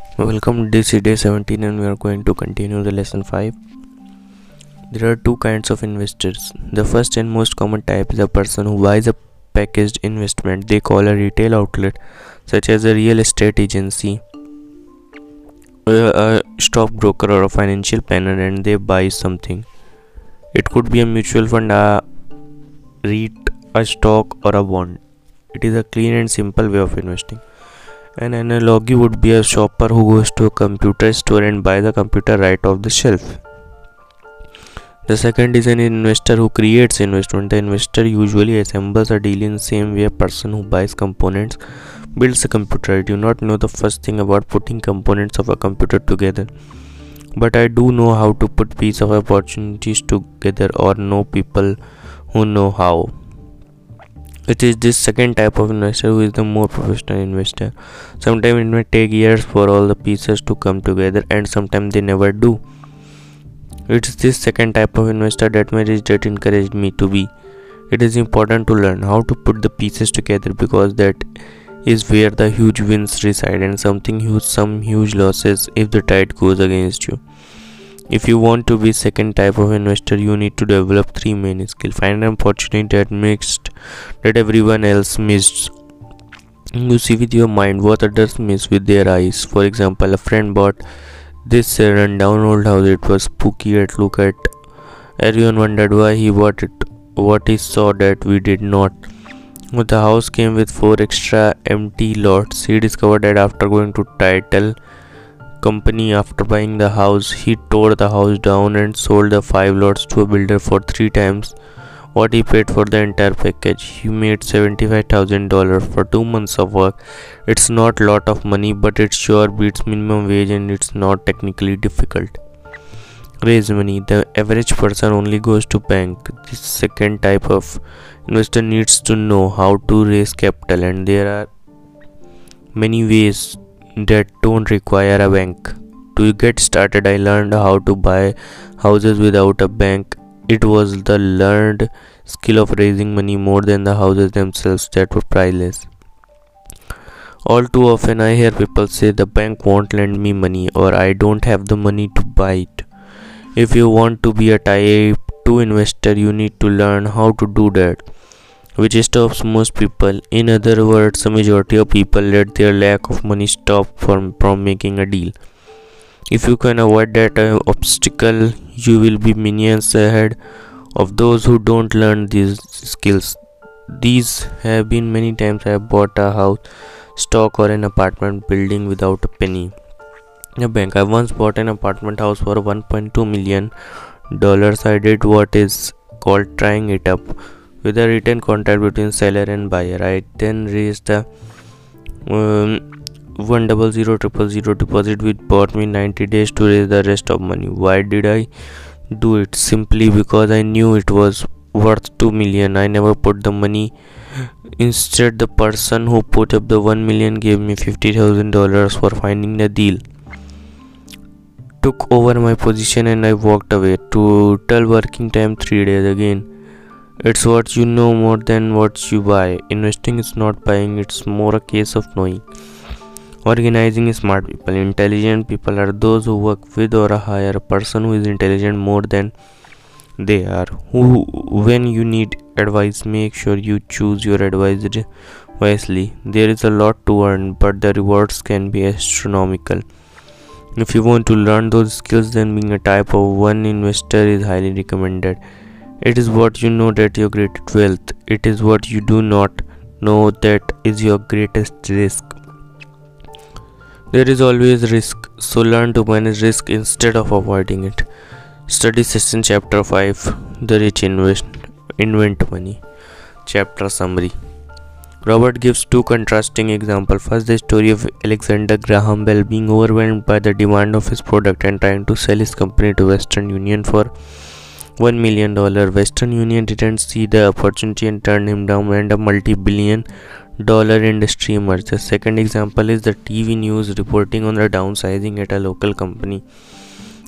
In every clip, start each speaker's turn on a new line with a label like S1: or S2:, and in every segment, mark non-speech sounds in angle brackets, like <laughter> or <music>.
S1: Welcome, to is day 17 and we are going to continue the lesson 5. There are two kinds of investors. The first and most common type is a person who buys a packaged investment they call a retail outlet, such as a real estate agency, a stockbroker, or a financial planner, and they buy something. It could be a mutual fund, a REIT, a stock, or a bond. It is a clean and simple way of investing. An analogy would be a shopper who goes to a computer store and buys a computer right off the shelf. The second is an investor who creates investment. The investor usually assembles a deal in the same way a person who buys components builds a computer. I do not know the first thing about putting components of a computer together. But I do know how to put pieces of opportunities together or know people who know how. It is this second type of investor who is the more professional investor. Sometimes it may take years for all the pieces to come together, and sometimes they never do. It's this second type of investor that my dad encouraged me to be. It is important to learn how to put the pieces together because that is where the huge wins reside and something huge some huge losses if the tide goes against you. If you want to be second type of investor, you need to develop three main skills. Find an opportunity that mixed that everyone else missed. You see with your mind what others miss with their eyes. For example, a friend bought this rundown old house. It was spooky at look at. Everyone wondered why he bought it. What he saw that we did not. The house came with four extra empty lots. He discovered that after going to title company after buying the house. He tore the house down and sold the five lots to a builder for three times what he paid for the entire package. He made $75,000 for 2 months of work. It's not a lot of money but it sure beats minimum wage and it's not technically difficult. Raise money. The average person only goes to bank. The second type of investor needs to know how to raise capital and there are many ways that don't require a bank. To get started, I learned how to buy houses without a bank. It was the learned skill of raising money more than the houses themselves that were priceless. All too often, I hear people say the bank won't lend me money or I don't have the money to buy it. If you want to be a type 2 investor, you need to learn how to do that which stops most people. In other words, the majority of people let their lack of money stop from, from making a deal. If you can avoid that uh, obstacle, you will be millions ahead of those who don't learn these skills. These have been many times I have bought a house, stock, or an apartment building without a penny. A bank. I once bought an apartment house for 1.2 million dollars. I did what is called trying it up with a written contract between seller and buyer. I then raised the um, one double zero triple zero deposit which bought me 90 days to raise the rest of money. Why did I do it? Simply because I knew it was worth 2 million. I never put the money. Instead, the person who put up the 1 million gave me $50,000 for finding the deal. Took over my position and I walked away. Total working time 3 days again it's what you know more than what you buy. Investing is not buying, it's more a case of knowing. Organizing smart people. Intelligent people are those who work with or hire a person who is intelligent more than they are. Who, when you need advice, make sure you choose your advisor wisely. There is a lot to earn, but the rewards can be astronomical. If you want to learn those skills, then being a type of one investor is highly recommended. It is what you know that your greatest wealth. It is what you do not know that is your greatest risk. There is always risk, so learn to manage risk instead of avoiding it. Study session chapter 5 The Rich Invest Invent Money. Chapter Summary Robert gives two contrasting examples. First, the story of Alexander Graham Bell being overwhelmed by the demand of his product and trying to sell his company to Western Union for $1 million. Western Union didn't see the opportunity and turned him down, and a multi billion dollar industry emerged. The second example is the TV news reporting on the downsizing at a local company,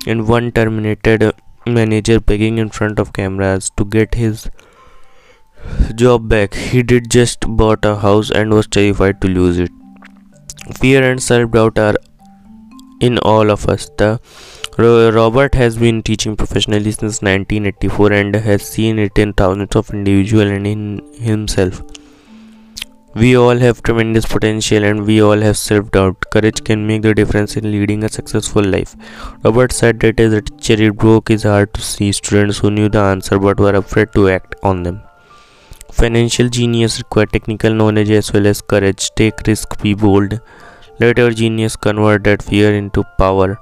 S1: and one terminated manager begging in front of cameras to get his job back. He did just bought a house and was terrified to lose it. Fear and self doubt are in all of us. The Robert has been teaching professionally since 1984 and has seen it in thousands of individuals and in himself. We all have tremendous potential and we all have self doubt. Courage can make the difference in leading a successful life. Robert said that a teacher, it broke his heart to see students who knew the answer but were afraid to act on them. Financial genius require technical knowledge as well as courage. Take risk, be bold. Let your genius convert that fear into power.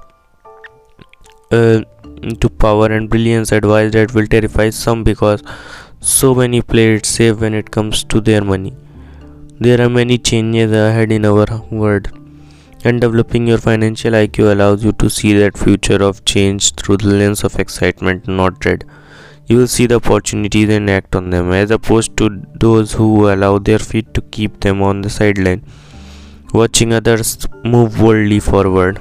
S1: Uh, into power and brilliance advice that will terrify some because so many play it safe when it comes to their money. There are many changes ahead in our world, and developing your financial IQ allows you to see that future of change through the lens of excitement, not dread. You will see the opportunities and act on them, as opposed to those who allow their feet to keep them on the sideline, watching others move boldly forward.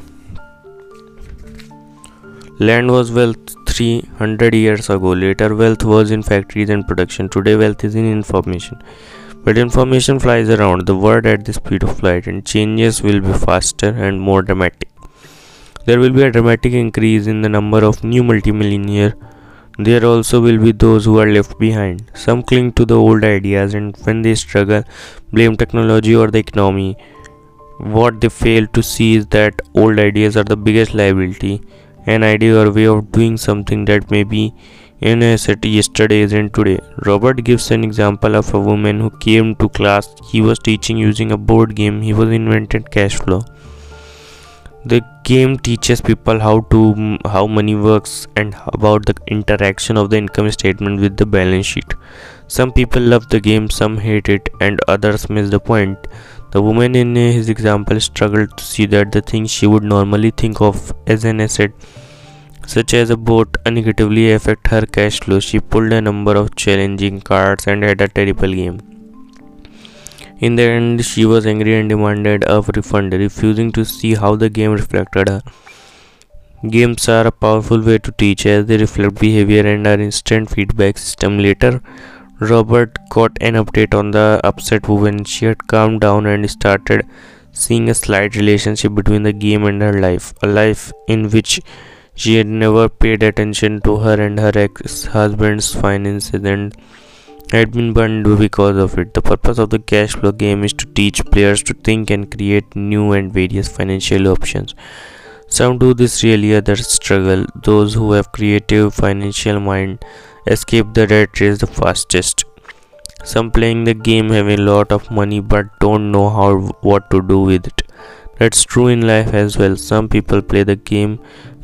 S1: Land was wealth 300 years ago. Later, wealth was in factories and production. Today, wealth is in information. But information flies around the world at the speed of light, and changes will be faster and more dramatic. There will be a dramatic increase in the number of new multimillionaires. There also will be those who are left behind. Some cling to the old ideas, and when they struggle, blame technology or the economy. What they fail to see is that old ideas are the biggest liability. An idea or way of doing something that may be in a city yesterday isn't today. Robert gives an example of a woman who came to class he was teaching using a board game he was invented cash flow. The game teaches people how to how money works and about the interaction of the income statement with the balance sheet. Some people love the game, some hate it, and others miss the point. The woman in his example struggled to see that the things she would normally think of as an asset such as a boat negatively affect her cash flow. She pulled a number of challenging cards and had a terrible game. In the end, she was angry and demanded a refund, refusing to see how the game reflected her. Games are a powerful way to teach as they reflect behavior and are instant feedback system. Later, Robert got an update on the upset woman. She had calmed down and started seeing a slight relationship between the game and her life, a life in which she had never paid attention to her and her ex husband's finances and had been burned because of it. The purpose of the cash flow game is to teach players to think and create new and various financial options. Some do this really, others struggle. Those who have creative financial mind escape the rat race the fastest. Some playing the game have a lot of money but don't know how what to do with it. That's true in life as well. Some people play the game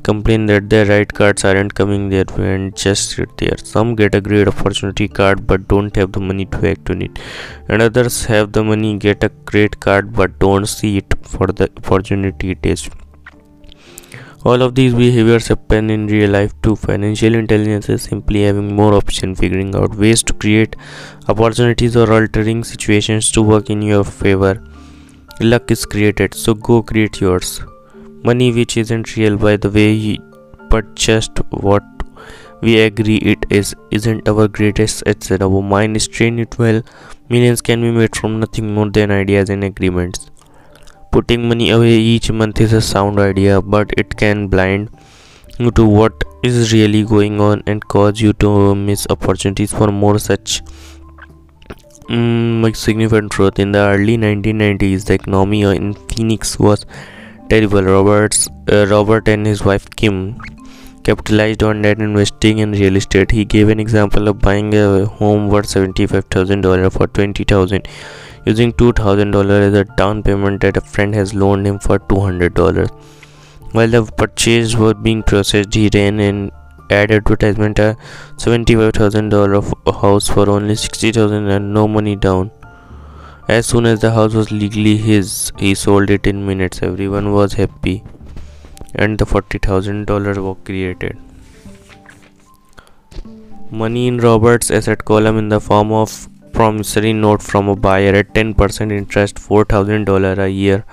S1: complain that their right cards aren't coming their way and just sit there. Some get a great opportunity card but don't have the money to act on it. And others have the money, get a great card but don't see it for the opportunity it is. All of these behaviors happen in real life too. Financial intelligence is simply having more options, figuring out ways to create opportunities or altering situations to work in your favor. Luck is created, so go create yours money which isn't real by the way but just what we agree it is isn't our greatest asset our mind is trained it well millions can be made from nothing more than ideas and agreements putting money away each month is a sound idea but it can blind you to what is really going on and cause you to miss opportunities for more such mm, significant growth. in the early 1990s the economy in phoenix was terrible. Roberts, uh, Robert and his wife Kim capitalized on that investing in real estate. He gave an example of buying a home worth $75,000 for 20000 using $2,000 as a down payment that a friend has loaned him for $200. While the purchase was being processed, he ran an ad advertisement uh, a $75,000 house for only 60,000 and no money down. As soon as the house was legally his, he sold it in minutes. Everyone was happy, and the $40,000 was created. Money in Robert's asset column in the form of promissory note from a buyer at 10% interest $4,000 a year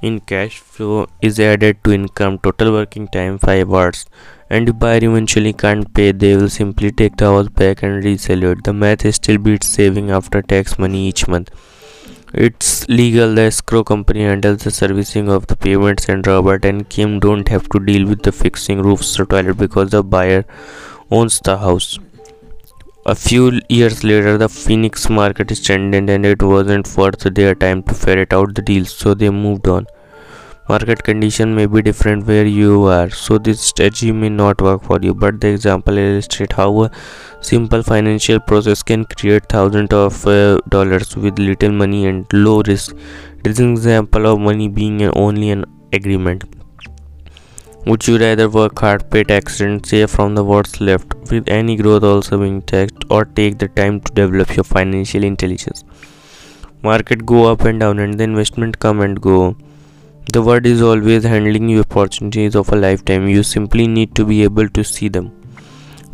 S1: in cash flow is added to income. Total working time 5 hours. And if buyer eventually can't pay. They will simply take the house back and resell it. The math is still beats saving after tax money each month. It's legal. The escrow company handles the servicing of the payments, and Robert and Kim don't have to deal with the fixing roofs or toilet because the buyer owns the house. A few years later, the Phoenix market is trending, and it wasn't worth their time to ferret out the deals, so they moved on. Market condition may be different where you are, so this strategy may not work for you. But the example illustrates how a simple financial process can create thousands of uh, dollars with little money and low risk. It is an example of money being only an agreement. Would you rather work hard, pay taxes, and save from the what's left, with any growth also being taxed, or take the time to develop your financial intelligence? Market go up and down, and the investment come and go. The world is always handling you opportunities of a lifetime. You simply need to be able to see them.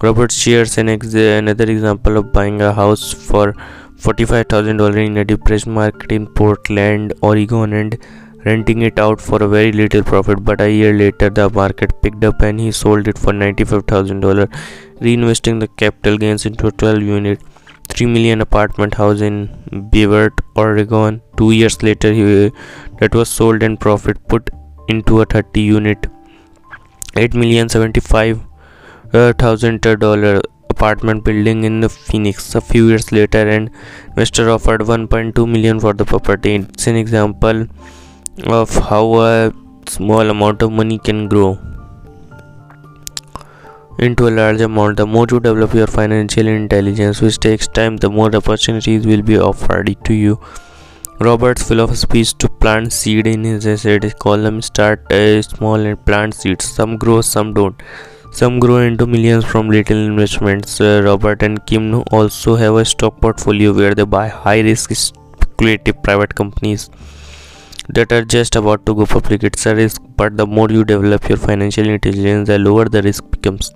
S1: Robert shares an ex- another example of buying a house for $45,000 in a depressed market in Portland, Oregon, and renting it out for a very little profit. But a year later, the market picked up and he sold it for $95,000, reinvesting the capital gains into a 12 unit, 3 million apartment house in Beaver, Oregon. Two years later, he, that was sold and profit put into a 30 unit, 8 million 75 uh, thousand dollar apartment building in Phoenix. A few years later, and investor offered 1.2 million for the property. It's an example of how a small amount of money can grow into a large amount. The more you develop your financial intelligence, which takes time, the more opportunities will be offered to you. Robert's philosophy is to plant seed in his asset. column start uh, small and plant seeds. Some grow, some don't. Some grow into millions from little investments. Uh, Robert and Kim also have a stock portfolio where they buy high risk speculative private companies that are just about to go public. It's a risk, but the more you develop your financial intelligence, the lower the risk becomes.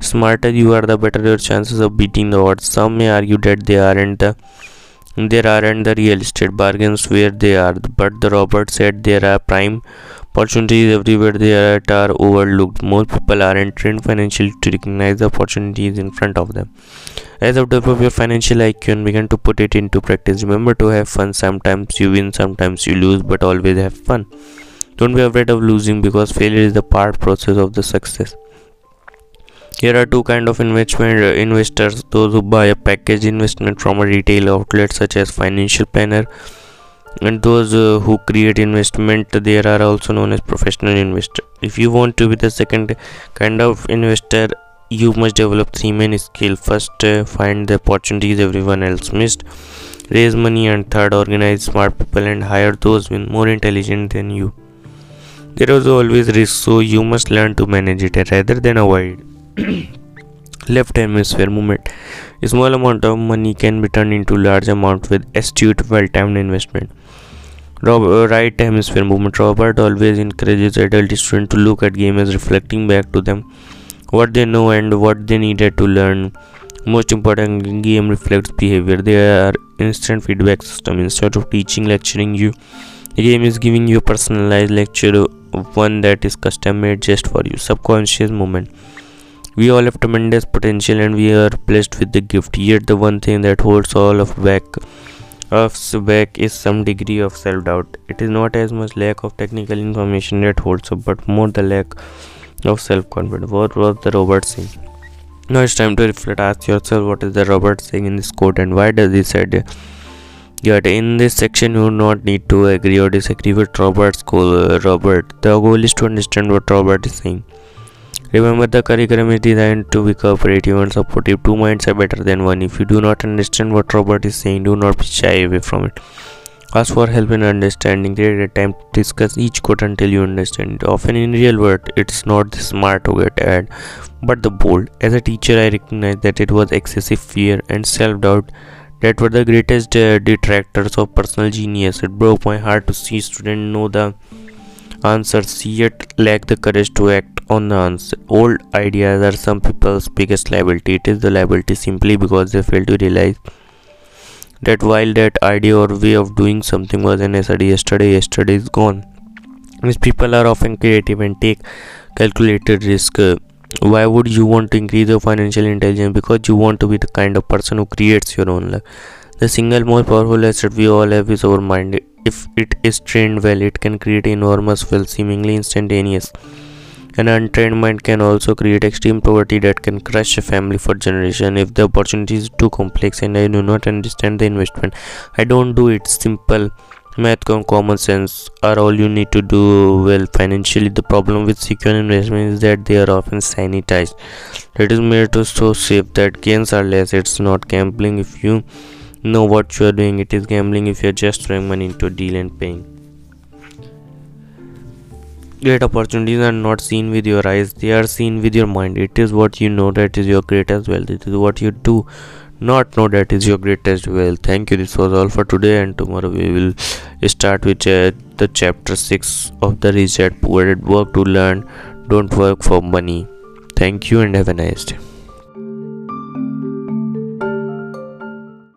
S1: Smarter you are, the better your chances of beating the odds. Some may argue that they aren't the there aren't the real estate bargains where they are, but the Robert said there are prime opportunities everywhere that are overlooked. Most people aren't trained financially to recognize the opportunities in front of them. As you develop your financial IQ and begin to put it into practice, remember to have fun. Sometimes you win, sometimes you lose, but always have fun. Don't be afraid of losing because failure is the part process of the success. Here are two kind of investment uh, investors: those who buy a package investment from a retail outlet such as financial planner, and those uh, who create investment. There are also known as professional investor. If you want to be the second kind of investor, you must develop three main skills. First uh, find the opportunities everyone else missed. Raise money. And third organize smart people and hire those with more intelligent than you. There is always risk so you must learn to manage it rather than avoid. <coughs> Left hemisphere movement. A small amount of money can be turned into large amount with astute well-timed investment Uh, right hemisphere movement robert always encourages adult students to look at game as reflecting back to them what they know and what they needed to learn. Most important, game reflects behavior. They are instant feedback system. Instead of teaching, lecturing you, the game is giving you a personalized lecture, one that is custom made just for you. Subconscious moment. We all have tremendous potential and we are blessed with the gift. Yet the one thing that holds all of back us back is some degree of self-doubt. It is not as much lack of technical information that holds up, but more the lack of self-confidence what was the Robert saying now it's time to reflect ask yourself what is the Robert saying in this quote and why does he said Yet in this section, you do not need to agree or disagree with Robert's goal. Uh, Robert, the goal is to understand what Robert is saying. Remember, the curriculum is designed to be cooperative and supportive. Two minds are better than one. If you do not understand what Robert is saying, do not be shy away from it. Ask for help in understanding. Create a time to discuss each quote until you understand it. Often in real world, it's not the smart to get ahead, but the bold. As a teacher, I recognize that it was excessive fear and self-doubt that were the greatest uh, detractors of personal genius. It broke my heart to see students know the answers yet lack the courage to act on the answer. Old ideas are some people's biggest liability. It is the liability simply because they fail to realize that while that idea or way of doing something was necessary yesterday yesterday is gone These people are often creative and take calculated risk why would you want to increase your financial intelligence because you want to be the kind of person who creates your own luck The single most powerful asset we all have is our mind. If it is trained well, it can create enormous wealth, seemingly instantaneous. An untrained mind can also create extreme poverty that can crush a family for generations if the opportunity is too complex and I do not understand the investment. I don't do it. Simple math and common sense are all you need to do well financially. The problem with secure investment is that they are often sanitized. It is made to so safe that gains are less. It's not gambling if you know what you are doing. It is gambling if you are just throwing money into a deal and paying. Great opportunities are not seen with your eyes, they are seen with your mind. It is what you know that is your greatest wealth. It is what you do not know that is your greatest wealth. Thank you. This was all for today, and tomorrow we will start with uh, the chapter 6 of the reset. Poor Dad Work to Learn. Don't work for money. Thank you and have a nice day.